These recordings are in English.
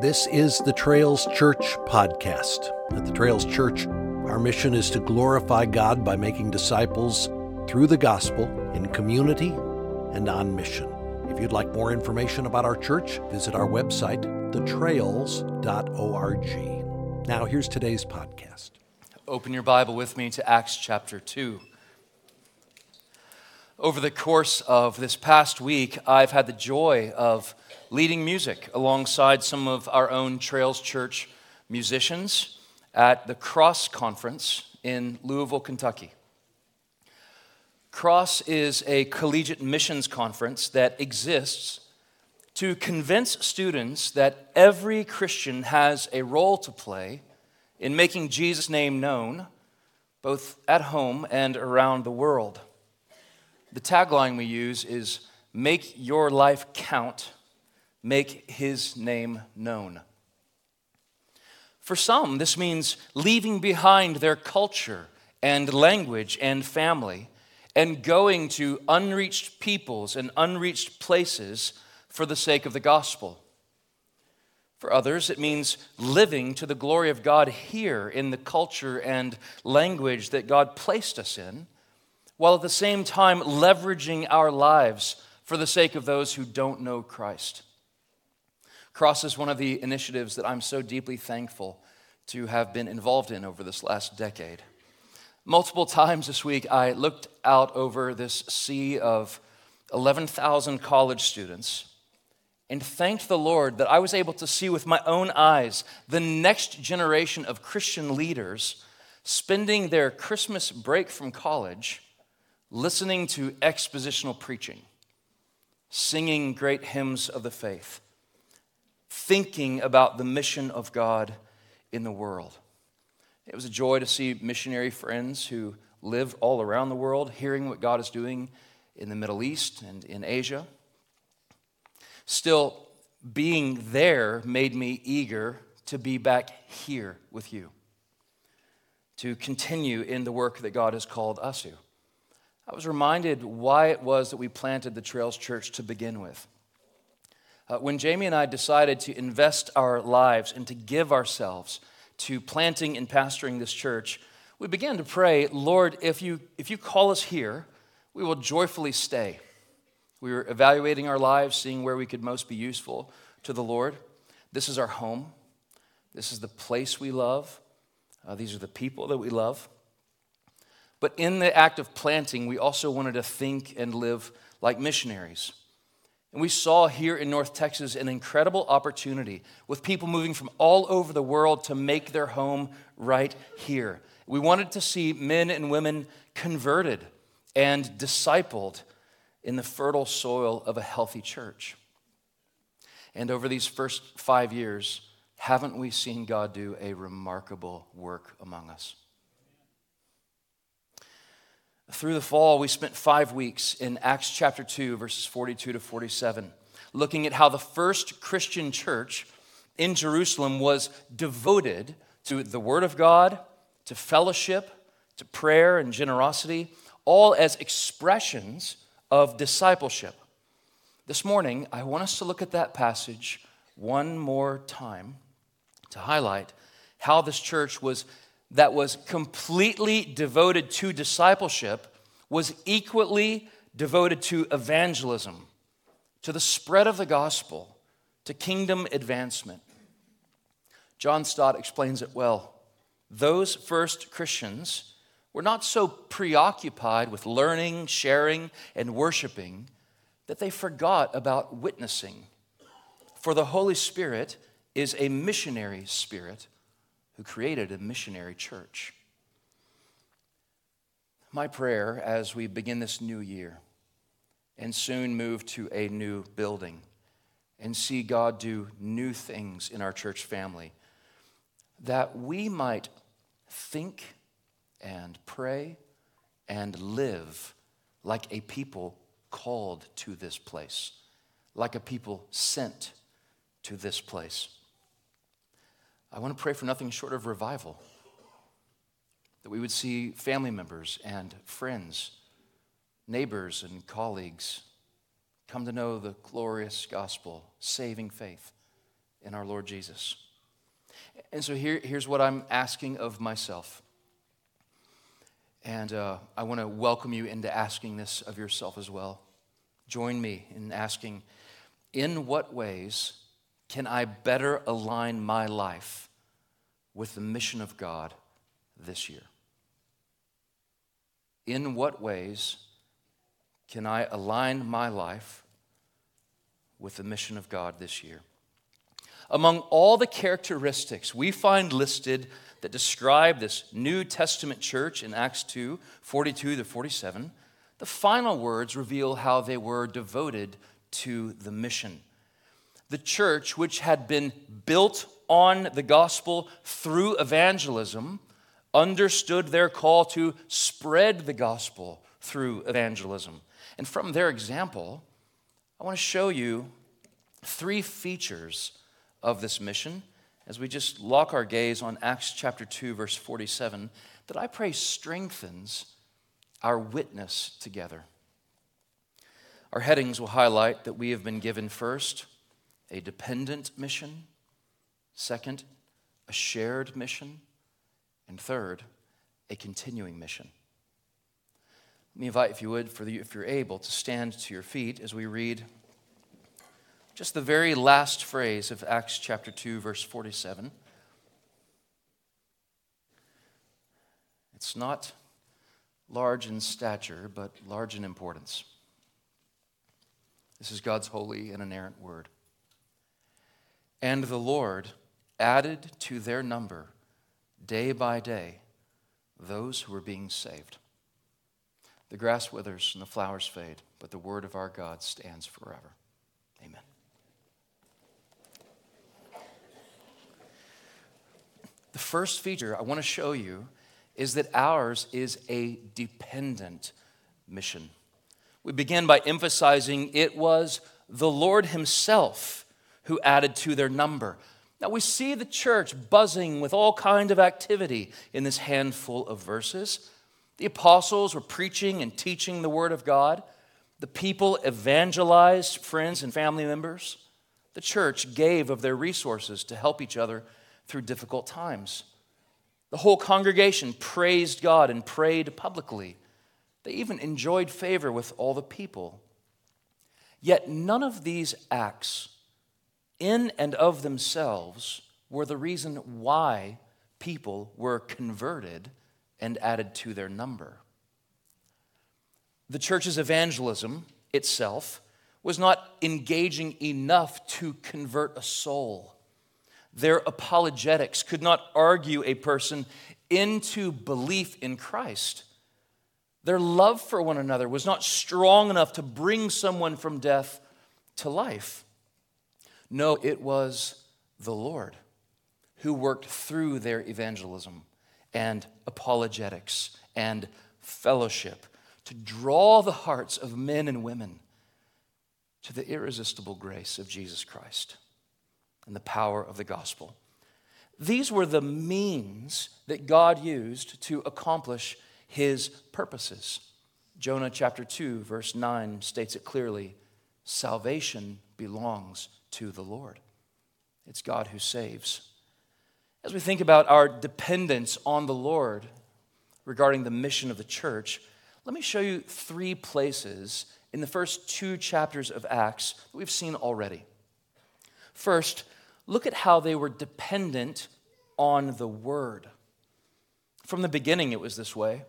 This is the Trails Church podcast. At the Trails Church, our mission is to glorify God by making disciples through the gospel in community and on mission. If you'd like more information about our church, visit our website, thetrails.org. Now, here's today's podcast. Open your Bible with me to Acts chapter 2. Over the course of this past week, I've had the joy of leading music alongside some of our own Trails Church musicians at the Cross Conference in Louisville, Kentucky. Cross is a collegiate missions conference that exists to convince students that every Christian has a role to play in making Jesus' name known, both at home and around the world. The tagline we use is Make your life count, make his name known. For some, this means leaving behind their culture and language and family and going to unreached peoples and unreached places for the sake of the gospel. For others, it means living to the glory of God here in the culture and language that God placed us in, while at the same time leveraging our lives for the sake of those who don't know Christ. Cross is one of the initiatives that I'm so deeply thankful to have been involved in over this last decade. Multiple times this week, I looked out over this sea of 11,000 college students and thanked the Lord that I was able to see with my own eyes the next generation of Christian leaders spending their Christmas break from college listening to expositional preaching, singing great hymns of the faith, thinking about the mission of God in the world. It was a joy to see missionary friends who live all around the world hearing what God is doing in the Middle East and in Asia. Still, being there made me eager to be back here with you, to continue in the work that God has called us to. I was reminded why it was that we planted the Trails Church to begin with. Uh, when Jamie and I decided to invest our lives and to give ourselves to planting and pastoring this church, we began to pray, Lord, if you, if you call us here, we will joyfully stay. We were evaluating our lives, seeing where we could most be useful to the Lord. This is our home. This is the place we love. Uh, these are the people that we love. But in the act of planting, we also wanted to think and live like missionaries. And we saw here in North Texas an incredible opportunity with people moving from all over the world to make their home right here. We wanted to see men and women converted and discipled in the fertile soil of a healthy church. And over these first five years, haven't we seen God do a remarkable work among us? Through the fall, we spent five weeks in Acts chapter 2, verses 42 to 47, looking at how the first Christian church in Jerusalem was devoted to the Word of God, to fellowship, to prayer and generosity, all as expressions of discipleship. This morning, I want us to look at that passage one more time to highlight how this church was that was completely devoted to discipleship was equally devoted to evangelism, to the spread of the gospel, to kingdom advancement. John Stott explains it well. Those first Christians were not so preoccupied with learning, sharing, and worshiping that they forgot about witnessing. For the Holy Spirit is a missionary spirit who created a missionary church. My prayer as we begin this new year and soon move to a new building and see God do new things in our church family, that we might think and pray and live like a people called to this place, like a people sent to this place. I want to pray for nothing short of revival. That we would see family members and friends, neighbors and colleagues come to know the glorious gospel, saving faith in our Lord Jesus. And so here, here's what I'm asking of myself. And uh, I want to welcome you into asking this of yourself as well. Join me in asking in what ways can I better align my life with the mission of God this year? In what ways can I align my life with the mission of God this year? Among all the characteristics we find listed that describe this New Testament church in Acts 2 42 to 47, the final words reveal how they were devoted to the mission. The church, which had been built on the gospel through evangelism, understood their call to spread the gospel through evangelism. And from their example, I want to show you three features of this mission as we just lock our gaze on Acts chapter 2, verse 47, that I pray strengthens our witness together. Our headings will highlight that we have been given first a dependent mission, second, a shared mission, and third, a continuing mission. Let me invite, if you would, for the, if you're able, to stand to your feet as we read just the very last phrase of Acts chapter 2, verse 47. It's not large in stature, but large in importance. This is God's holy and inerrant word. And the Lord added to their number day by day those who were being saved. The grass withers and the flowers fade, but the word of our God stands forever. Amen. The first feature I want to show you is that ours is a dependent mission. We begin by emphasizing it was the Lord Himself who added to their number. Now we see the church buzzing with all kind of activity in this handful of verses. The apostles were preaching and teaching the word of God. The people evangelized friends and family members. The church gave of their resources to help each other through difficult times. The whole congregation praised God and prayed publicly. They even enjoyed favor with all the people. Yet none of these acts, in and of themselves, were the reason why people were converted and added to their number. The church's evangelism itself was not engaging enough to convert a soul. Their apologetics could not argue a person into belief in Christ. Their love for one another was not strong enough to bring someone from death to life. No, it was the Lord who worked through their evangelism and apologetics and fellowship to draw the hearts of men and women to the irresistible grace of Jesus Christ and the power of the gospel. These were the means that God used to accomplish his purposes. Jonah chapter 2, verse 9 states it clearly salvation belongs to the Lord. It's God who saves. As we think about our dependence on the Lord regarding the mission of the church, let me show you three places in the first two chapters of Acts that we've seen already. First, look at how they were dependent on the word. From the beginning, it was this way.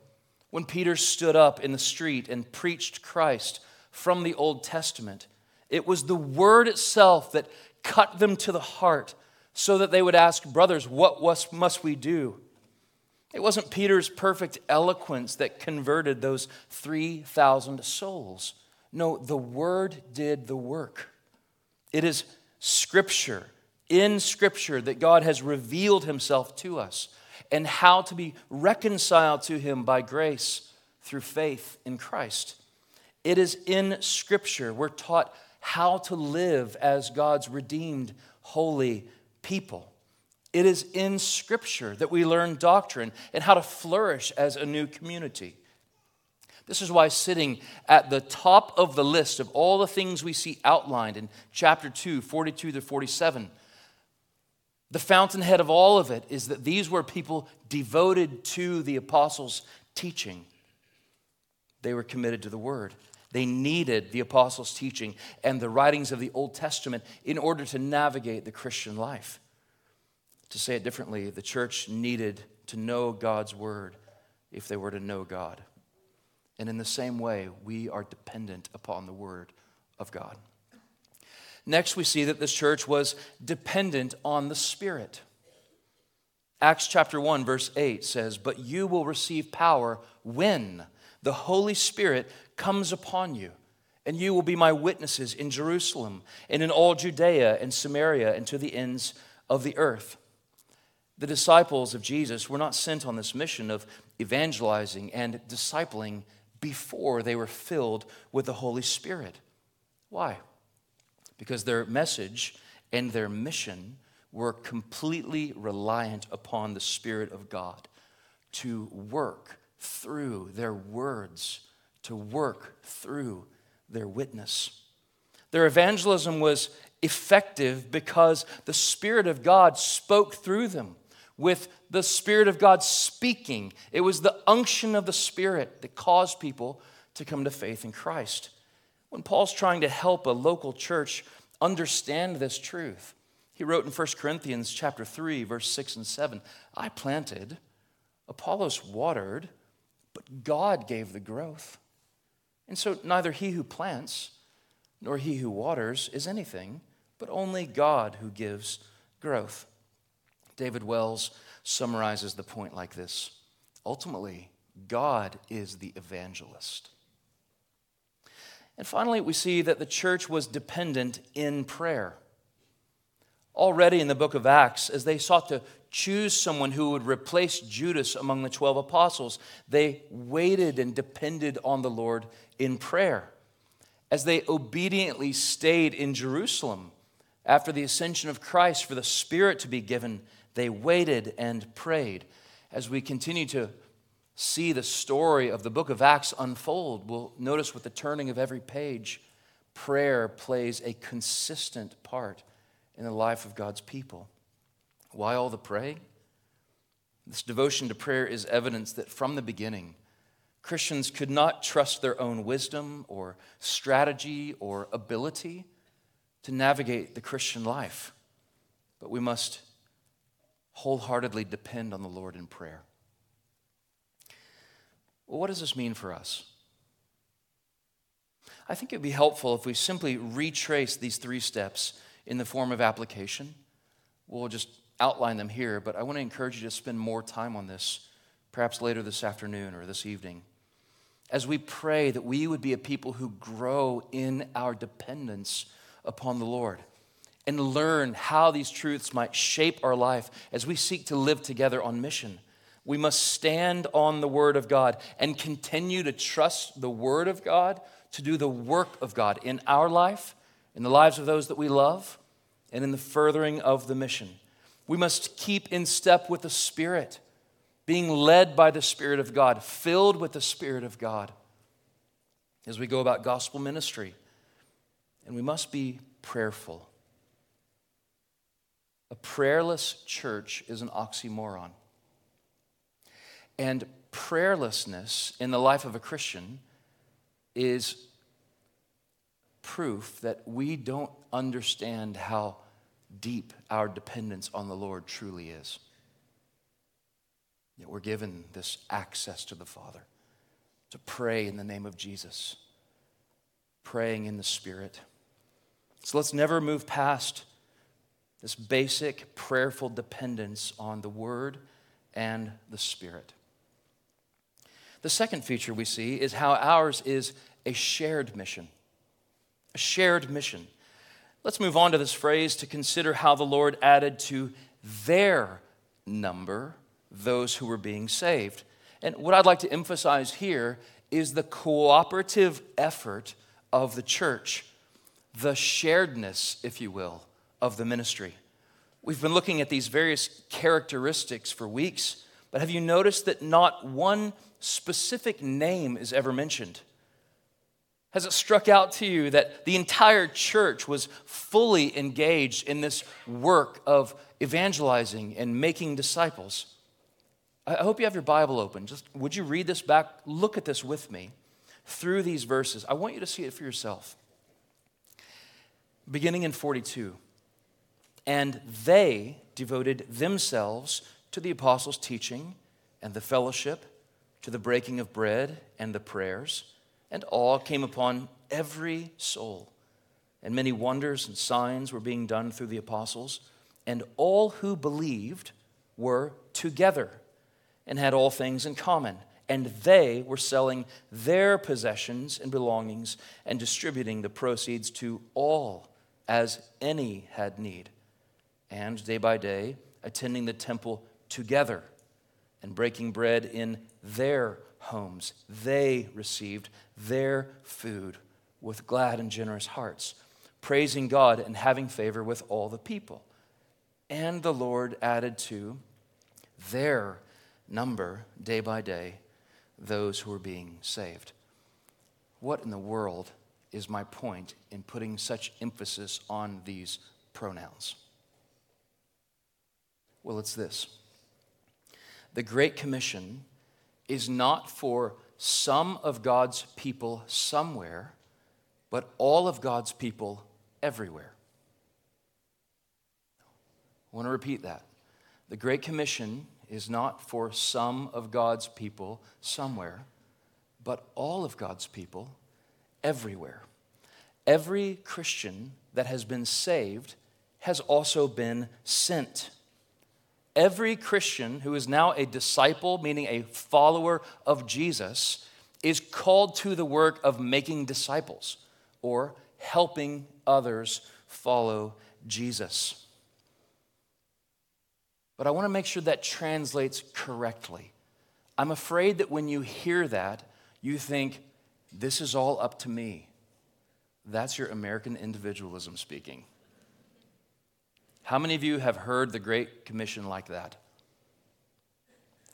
When Peter stood up in the street and preached Christ from the Old Testament, it was the word itself that cut them to the heart so that they would ask, Brothers, what must we do? It wasn't Peter's perfect eloquence that converted those 3,000 souls. No, the word did the work. It is Scripture in Scripture that God has revealed Himself to us and how to be reconciled to Him by grace through faith in Christ. It is in Scripture we're taught how to live as God's redeemed, holy people. It is in Scripture that we learn doctrine and how to flourish as a new community. This is why sitting at the top of the list of all the things we see outlined in chapter 2, 42 to 47, The fountainhead of all of it is that these were people devoted to the apostles' teaching. They were committed to the word. They needed the apostles' teaching and the writings of the Old Testament in order to navigate the Christian life. To say it differently, the church needed to know God's word if they were to know God. And in the same way, we are dependent upon the word of God. Next, we see that this church was dependent on the Spirit. Acts chapter 1, verse 8 says, But you will receive power when the Holy Spirit comes upon you, and you will be my witnesses in Jerusalem and in all Judea and Samaria and to the ends of the earth. The disciples of Jesus were not sent on this mission of evangelizing and discipling before they were filled with the Holy Spirit. Why? because their message and their mission were completely reliant upon the Spirit of God to work through their words, to work through their witness. Their evangelism was effective because the Spirit of God spoke through them with the Spirit of God speaking. It was the unction of the Spirit that caused people to come to faith in Christ. When Paul's trying to help a local church understand this truth, he wrote in 1 Corinthians chapter 3 verse 6 and 7, I planted, Apollos watered, God gave the growth. And so neither he who plants nor he who waters is anything, but only God who gives growth. David Wells summarizes the point like this Ultimately, God is the evangelist. And finally, we see that the church was dependent in prayer. Already in the book of Acts, as they sought to choose someone who would replace Judas among the 12 apostles, they waited and depended on the Lord in prayer. As they obediently stayed in Jerusalem after the ascension of Christ for the Spirit to be given, they waited and prayed. As we continue to see the story of the book of Acts unfold, we'll notice with the turning of every page, prayer plays a consistent part in the life of God's people. Why all the praying? This devotion to prayer is evidence that from the beginning, Christians could not trust their own wisdom or strategy or ability to navigate the Christian life, but we must wholeheartedly depend on the Lord in prayer. Well, what does this mean for us? I think it would be helpful if we simply retrace these three steps in the form of application. We'll just outline them here, but I want to encourage you to spend more time on this, perhaps later this afternoon or this evening. As we pray that we would be a people who grow in our dependence upon the Lord and learn how these truths might shape our life as we seek to live together on mission. We must stand on the Word of God and continue to trust the Word of God to do the work of God in our life, in the lives of those that we love, and in the furthering of the mission. We must keep in step with the Spirit, being led by the Spirit of God, filled with the Spirit of God as we go about gospel ministry. And we must be prayerful. A prayerless church is an oxymoron. And prayerlessness in the life of a Christian is proof that we don't understand how deep our dependence on the Lord truly is. Yet we're given this access to the Father to pray in the name of Jesus, praying in the Spirit. So let's never move past this basic prayerful dependence on the Word and the Spirit. The second feature we see is how ours is a shared mission. A shared mission. Let's move on to this phrase to consider how the Lord added to their number those who were being saved. And what I'd like to emphasize here is the cooperative effort of the church, the sharedness, if you will, of the ministry. We've been looking at these various characteristics for weeks, but have you noticed that not one specific name is ever mentioned. Has it struck out to you that the entire church was fully engaged in this work of evangelizing and making disciples? I hope you have your Bible open. Just would you read this back? Look at this with me through these verses. I want you to see it for yourself. Beginning in 42. And they devoted themselves to the apostles' teaching and the fellowship, to the breaking of bread and the prayers and awe came upon every soul. And many wonders and signs were being done through the apostles. And all who believed were together and had all things in common. And they were selling their possessions and belongings and distributing the proceeds to all as any had need. And day by day, attending the temple together and breaking bread in their homes. They received their food with glad and generous hearts, praising God and having favor with all the people. And the Lord added to their number day by day those who were being saved. What in the world is my point in putting such emphasis on these pronouns? Well, it's this the Great Commission is not for some of God's people somewhere, but all of God's people everywhere. I want to repeat that. The Great Commission is not for some of God's people somewhere, but all of God's people everywhere. Every Christian that has been saved has also been sent every Christian who is now a disciple, meaning a follower of Jesus, is called to the work of making disciples or helping others follow Jesus. But I want to make sure that translates correctly. I'm afraid that when you hear that, you think, this is all up to me. That's your American individualism speaking. How many of you have heard the Great Commission like that?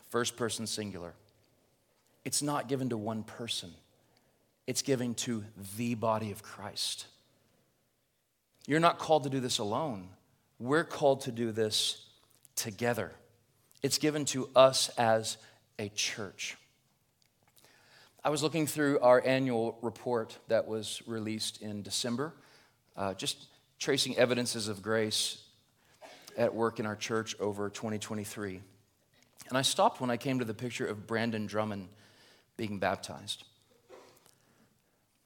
First person singular. It's not given to one person, it's given to the body of Christ. You're not called to do this alone. We're called to do this together. It's given to us as a church. I was looking through our annual report that was released in December, uh, just tracing evidences of grace at work in our church over 2023. And I stopped when I came to the picture of Brandon Drummond being baptized.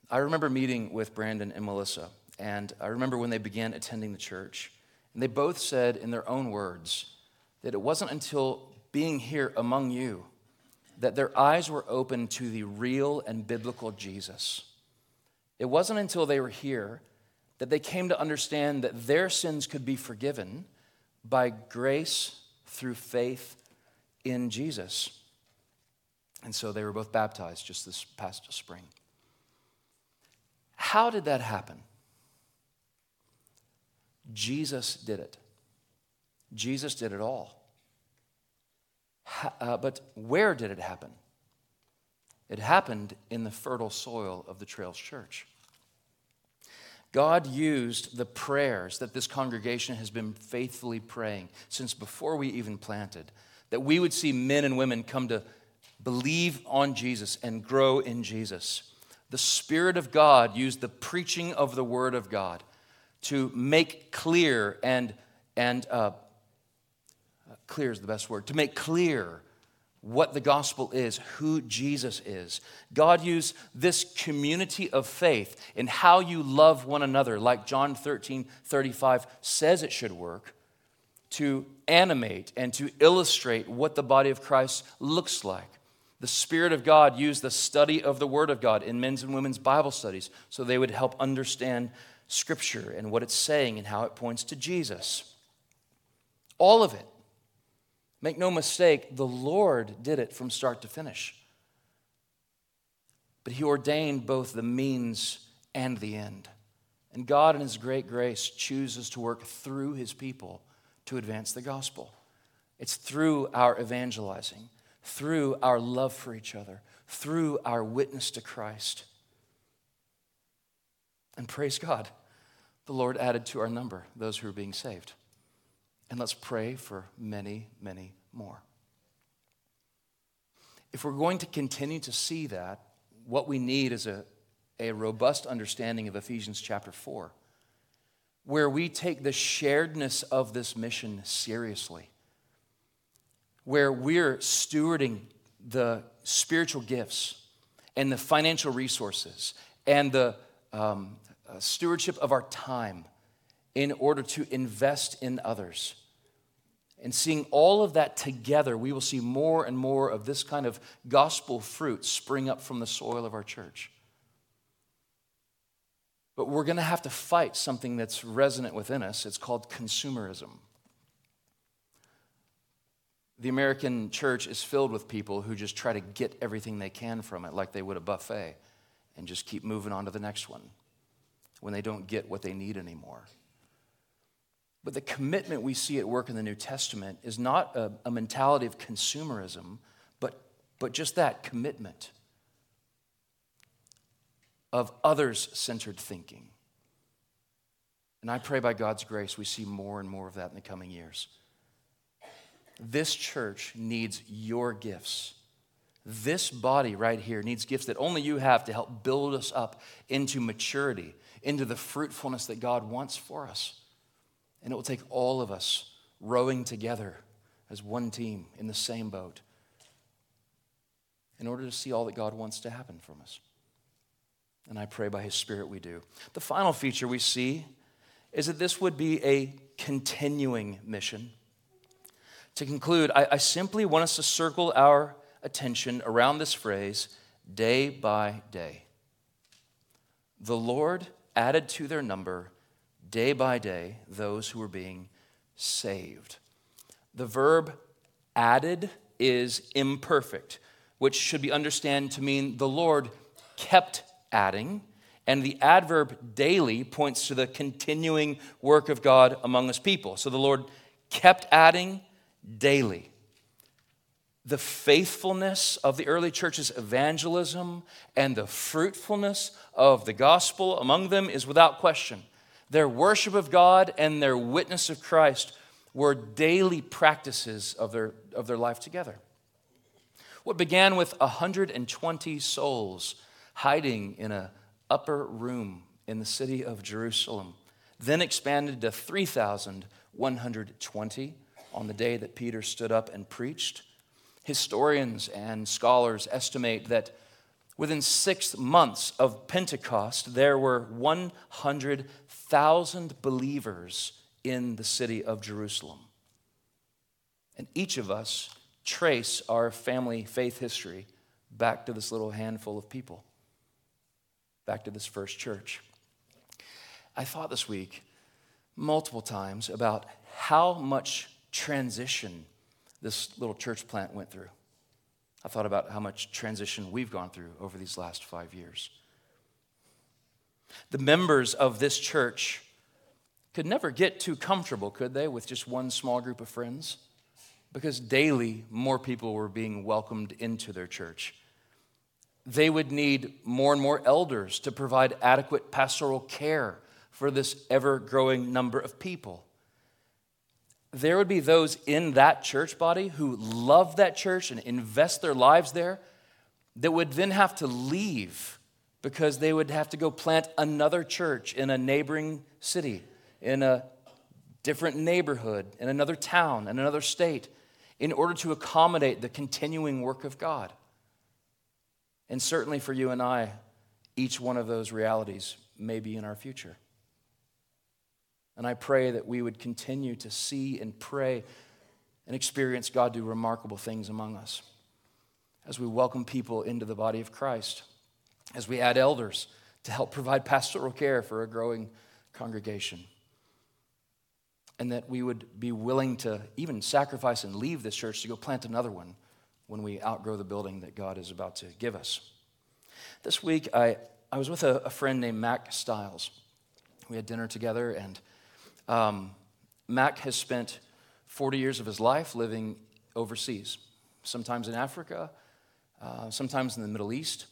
I remember meeting with Brandon and Melissa, and I remember when they began attending the church. And they both said in their own words that it wasn't until being here among you that their eyes were open to the real and biblical Jesus. It wasn't until they were here that they came to understand that their sins could be forgiven by grace through faith in Jesus. And so they were both baptized just this past spring. How did that happen? Jesus did it. Jesus did it all. Uh, but where did it happen? It happened in the fertile soil of the Trails Church. God used the prayers that this congregation has been faithfully praying since before we even planted, that we would see men and women come to believe on Jesus and grow in Jesus. The Spirit of God used the preaching of the Word of God to make clear and, and uh, clear is the best word, to make clear what the gospel is, who Jesus is. God used this community of faith in how you love one another, like John 13 35 says it should work, to animate and to illustrate what the body of Christ looks like. The Spirit of God used the study of the Word of God in men's and women's Bible studies so they would help understand Scripture and what it's saying and how it points to Jesus. All of it Make no mistake, the Lord did it from start to finish. But He ordained both the means and the end. And God, in His great grace, chooses to work through His people to advance the gospel. It's through our evangelizing, through our love for each other, through our witness to Christ. And praise God, the Lord added to our number those who are being saved. And let's pray for many, many more. If we're going to continue to see that, what we need is a, a robust understanding of Ephesians chapter 4, where we take the sharedness of this mission seriously, where we're stewarding the spiritual gifts and the financial resources and the um, uh, stewardship of our time in order to invest in others. And seeing all of that together, we will see more and more of this kind of gospel fruit spring up from the soil of our church. But we're going to have to fight something that's resonant within us. It's called consumerism. The American church is filled with people who just try to get everything they can from it, like they would a buffet, and just keep moving on to the next one when they don't get what they need anymore. But the commitment we see at work in the New Testament is not a, a mentality of consumerism, but, but just that commitment of others centered thinking. And I pray by God's grace we see more and more of that in the coming years. This church needs your gifts. This body right here needs gifts that only you have to help build us up into maturity, into the fruitfulness that God wants for us. And it will take all of us rowing together as one team in the same boat in order to see all that God wants to happen from us. And I pray by His Spirit we do. The final feature we see is that this would be a continuing mission. To conclude, I, I simply want us to circle our attention around this phrase day by day. The Lord added to their number day by day those who were being saved. The verb added is imperfect, which should be understood to mean the Lord kept adding, and the adverb daily points to the continuing work of God among his people. So the Lord kept adding daily. The faithfulness of the early church's evangelism and the fruitfulness of the gospel among them is without question. Their worship of God and their witness of Christ were daily practices of their, of their life together. What began with 120 souls hiding in an upper room in the city of Jerusalem then expanded to 3,120 on the day that Peter stood up and preached. Historians and scholars estimate that within six months of Pentecost, there were 100 thousand believers in the city of Jerusalem. And each of us trace our family faith history back to this little handful of people, back to this first church. I thought this week multiple times about how much transition this little church plant went through. I thought about how much transition we've gone through over these last five years. The members of this church could never get too comfortable, could they, with just one small group of friends? Because daily more people were being welcomed into their church. They would need more and more elders to provide adequate pastoral care for this ever growing number of people. There would be those in that church body who love that church and invest their lives there that would then have to leave because they would have to go plant another church in a neighboring city, in a different neighborhood, in another town, in another state, in order to accommodate the continuing work of God. And certainly for you and I, each one of those realities may be in our future. And I pray that we would continue to see and pray and experience God do remarkable things among us as we welcome people into the body of Christ as we add elders to help provide pastoral care for a growing congregation. And that we would be willing to even sacrifice and leave this church to go plant another one when we outgrow the building that God is about to give us. This week, I, I was with a, a friend named Mack Stiles. We had dinner together, and um, Mack has spent 40 years of his life living overseas, sometimes in Africa, uh, sometimes in the Middle East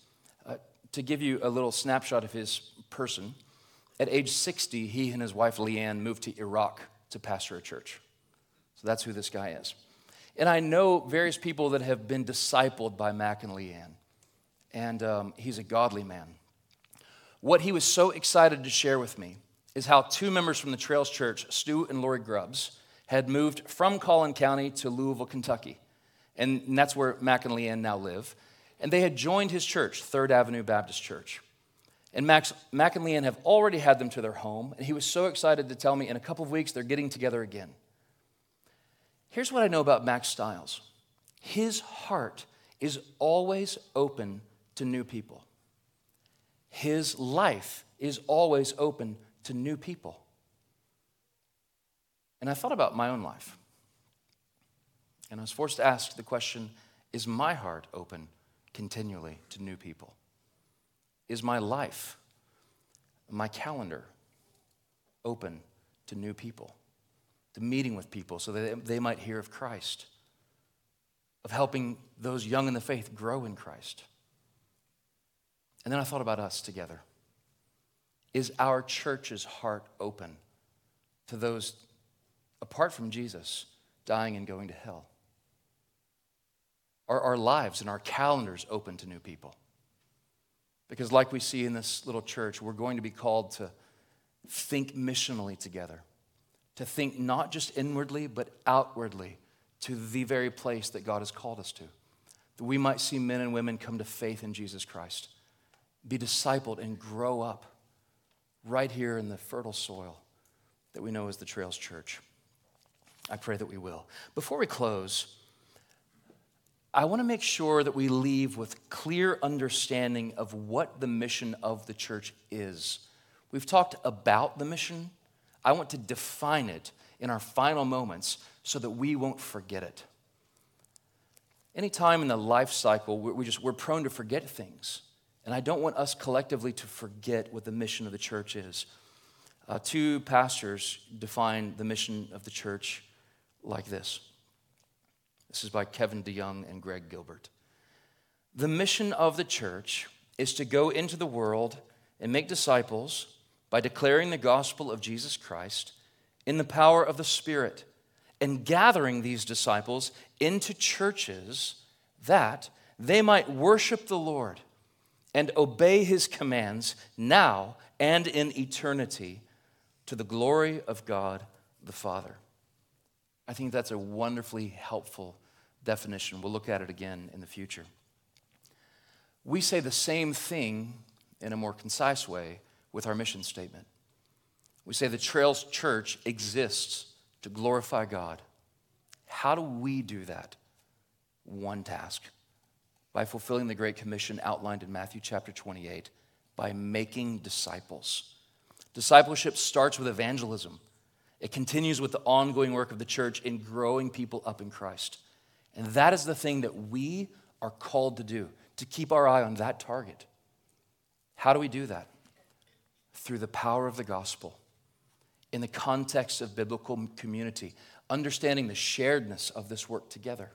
to give you a little snapshot of his person, At age 60, he and his wife Leanne moved to Iraq to pastor a church. So that's who this guy is. And I know various people that have been discipled by Mack and Leanne, and um, he's a godly man. What he was so excited to share with me is how two members from the Trails Church, Stu and Lori Grubbs, had moved from Collin County to Louisville, Kentucky. And that's where Mack and Leanne now live. And they had joined his church, Third Avenue Baptist Church. And Max, Mack and Leanne have already had them to their home, and he was so excited to tell me in a couple of weeks they're getting together again. Here's what I know about Max Stiles his heart is always open to new people, his life is always open to new people. And I thought about my own life. And I was forced to ask the question is my heart open continually to new people? Is my life, my calendar, open to new people, to meeting with people so that they might hear of Christ, of helping those young in the faith grow in Christ? And then I thought about us together. Is our church's heart open to those apart from Jesus dying and going to hell? Are our lives and our calendars open to new people? Because, like we see in this little church, we're going to be called to think missionally together, to think not just inwardly, but outwardly to the very place that God has called us to. That we might see men and women come to faith in Jesus Christ, be discipled, and grow up right here in the fertile soil that we know as the Trails Church. I pray that we will. Before we close, I want to make sure that we leave with clear understanding of what the mission of the church is. We've talked about the mission. I want to define it in our final moments so that we won't forget it. Anytime in the life cycle, we just, we're prone to forget things. And I don't want us collectively to forget what the mission of the church is. Uh, two pastors define the mission of the church like this this is by Kevin DeYoung and Greg Gilbert. The mission of the church is to go into the world and make disciples by declaring the gospel of Jesus Christ in the power of the Spirit and gathering these disciples into churches that they might worship the Lord and obey his commands now and in eternity to the glory of God the Father. I think that's a wonderfully helpful definition. We'll look at it again in the future. We say the same thing in a more concise way with our mission statement. We say the Trails Church exists to glorify God. How do we do that? One task by fulfilling the Great Commission outlined in Matthew chapter 28 by making disciples. Discipleship starts with evangelism. It continues with the ongoing work of the church in growing people up in Christ. And that is the thing that we are called to do, to keep our eye on that target. How do we do that? Through the power of the gospel, in the context of biblical community, understanding the sharedness of this work together,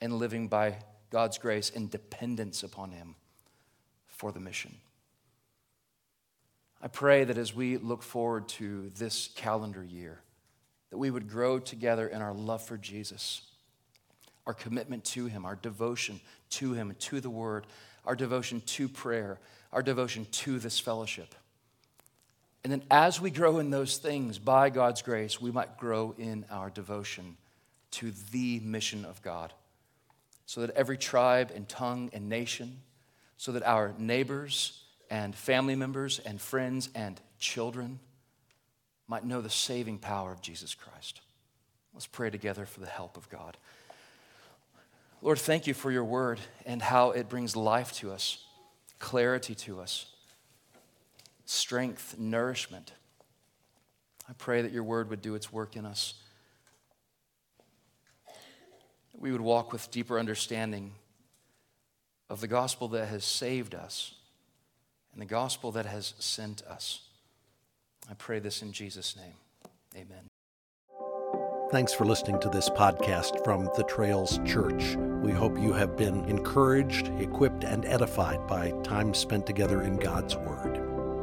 and living by God's grace and dependence upon Him for the mission. I pray that as we look forward to this calendar year, that we would grow together in our love for Jesus our commitment to Him, our devotion to Him, to the Word, our devotion to prayer, our devotion to this fellowship. And then as we grow in those things, by God's grace, we might grow in our devotion to the mission of God. So that every tribe and tongue and nation, so that our neighbors and family members and friends and children might know the saving power of Jesus Christ. Let's pray together for the help of God. Lord, thank you for your word and how it brings life to us, clarity to us, strength, nourishment. I pray that your word would do its work in us. We would walk with deeper understanding of the gospel that has saved us and the gospel that has sent us. I pray this in Jesus' name. Amen. Thanks for listening to this podcast from the Trails Church. We hope you have been encouraged, equipped, and edified by time spent together in God's Word.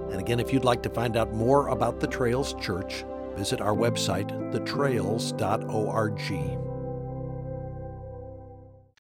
And again, if you'd like to find out more about the Trails Church, visit our website, thetrails.org.